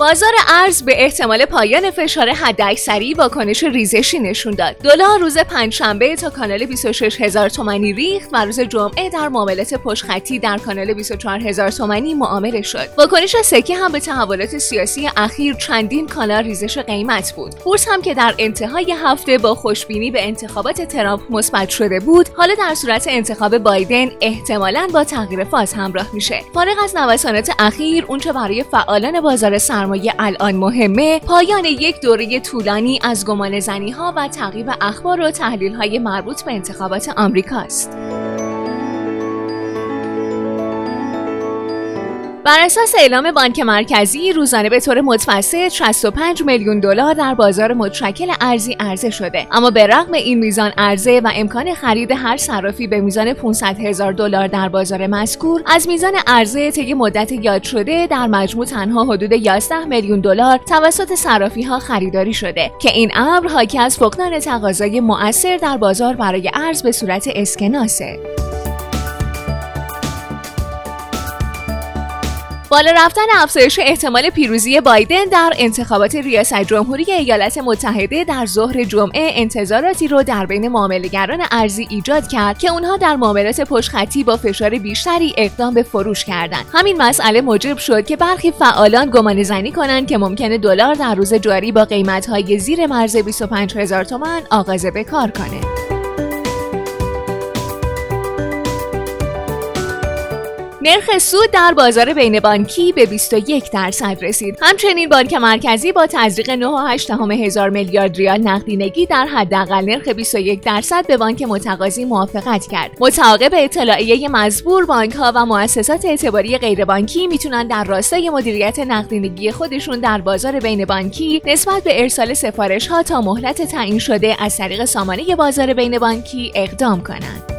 بازار ارز به احتمال پایان فشار حداکثری واکنش ریزشی نشون داد. دلار روز پنجشنبه تا کانال 26 هزار تومانی ریخت و روز جمعه در معاملات پشخطی در کانال 24 هزار تومانی معامله شد. واکنش سکه هم به تحولات سیاسی اخیر چندین کانال ریزش قیمت بود. بورس هم که در انتهای هفته با خوشبینی به انتخابات ترامپ مثبت شده بود، حالا در صورت انتخاب بایدن احتمالاً با تغییر فاز همراه میشه. فارغ از نوسانات اخیر، اونچه برای فعالان بازار سرمایه سرمایه الان مهمه پایان یک دوره طولانی از گمان زنی ها و تعقیب اخبار و تحلیل های مربوط به انتخابات آمریکاست. بر اساس اعلام بانک مرکزی روزانه به طور متوسط 65 میلیون دلار در بازار متشکل ارزی عرضه شده. اما به رغم این میزان عرضه و امکان خرید هر صرافی به میزان 500 هزار دلار در بازار مذکور از میزان عرضه طی مدت یاد شده در مجموع تنها حدود 11 میلیون دلار توسط صرافی ها خریداری شده که این امر حاکی از فقدان تقاضای مؤثر در بازار برای ارز به صورت اسکناسه. بالا رفتن افزایش احتمال پیروزی بایدن در انتخابات ریاست جمهوری ایالات متحده در ظهر جمعه انتظاراتی رو در بین معاملهگران ارزی ایجاد کرد که اونها در معاملات پشتخطی با فشار بیشتری اقدام به فروش کردند. همین مسئله موجب شد که برخی فعالان گمان زنی کنند که ممکنه دلار در روز جاری با قیمت‌های زیر مرز 25 هزار تومان آغاز به کار کنه. نرخ سود در بازار بین بانکی به 21 درصد رسید. همچنین بانک مرکزی با تزریق 9.8 هزار میلیارد ریال نقدینگی در حداقل نرخ 21 درصد به بانک متقاضی موافقت کرد. متعاقب اطلاعیه مزبور بانک ها و مؤسسات اعتباری غیربانکی می‌تونن در راستای مدیریت نقدینگی خودشون در بازار بین بانکی نسبت به ارسال سفارش ها تا مهلت تعیین شده از طریق سامانه بازار بین بانکی اقدام کنند.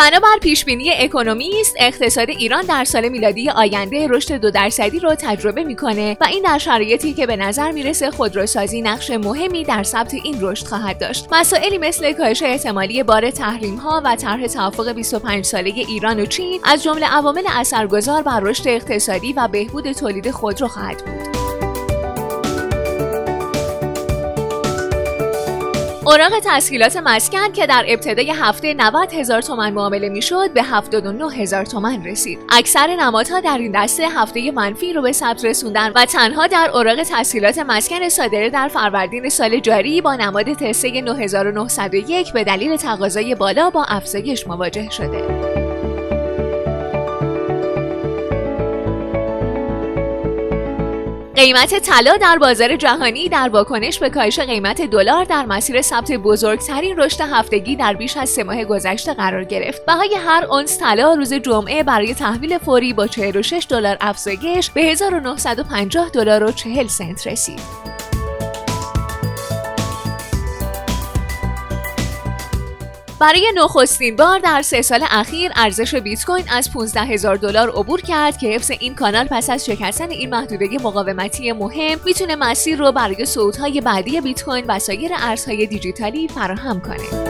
بنابر پیشبینی اکونومیست اقتصاد ایران در سال میلادی آینده رشد دو درصدی رو تجربه می‌کنه و این در شرایطی که به نظر می‌رسه خودروسازی نقش مهمی در ثبت این رشد خواهد داشت. مسائلی مثل کاهش احتمالی بار تحریم ها و طرح توافق 25 ساله ایران و چین از جمله عوامل اثرگذار بر رشد اقتصادی و بهبود تولید خودرو خواهد بود. اوراق تسهیلات مسکن که در ابتدای هفته 90 هزار تومن معامله می‌شد به 79 هزار تومن رسید. اکثر نمادها در این دسته هفته منفی رو به ثبت رسوندن و تنها در اوراق تسهیلات مسکن صادره در فروردین سال جاری با نماد تسه 9901 به دلیل تقاضای بالا با افزایش مواجه شده. قیمت طلا در بازار جهانی در واکنش به کاهش قیمت دلار در مسیر ثبت بزرگترین رشد هفتگی در بیش از سه ماه گذشته قرار گرفت. بهای هر اونس طلا روز جمعه برای تحویل فوری با 46 دلار افزایش به 1950 دلار و 40 سنت رسید. برای نخستین بار در سه سال اخیر ارزش بیت کوین از 15 هزار دلار عبور کرد که حفظ این کانال پس از شکستن این محدوده مقاومتی مهم می‌تونه مسیر رو برای صعودهای بعدی بیت کوین و سایر ارزهای دیجیتالی فراهم کنه.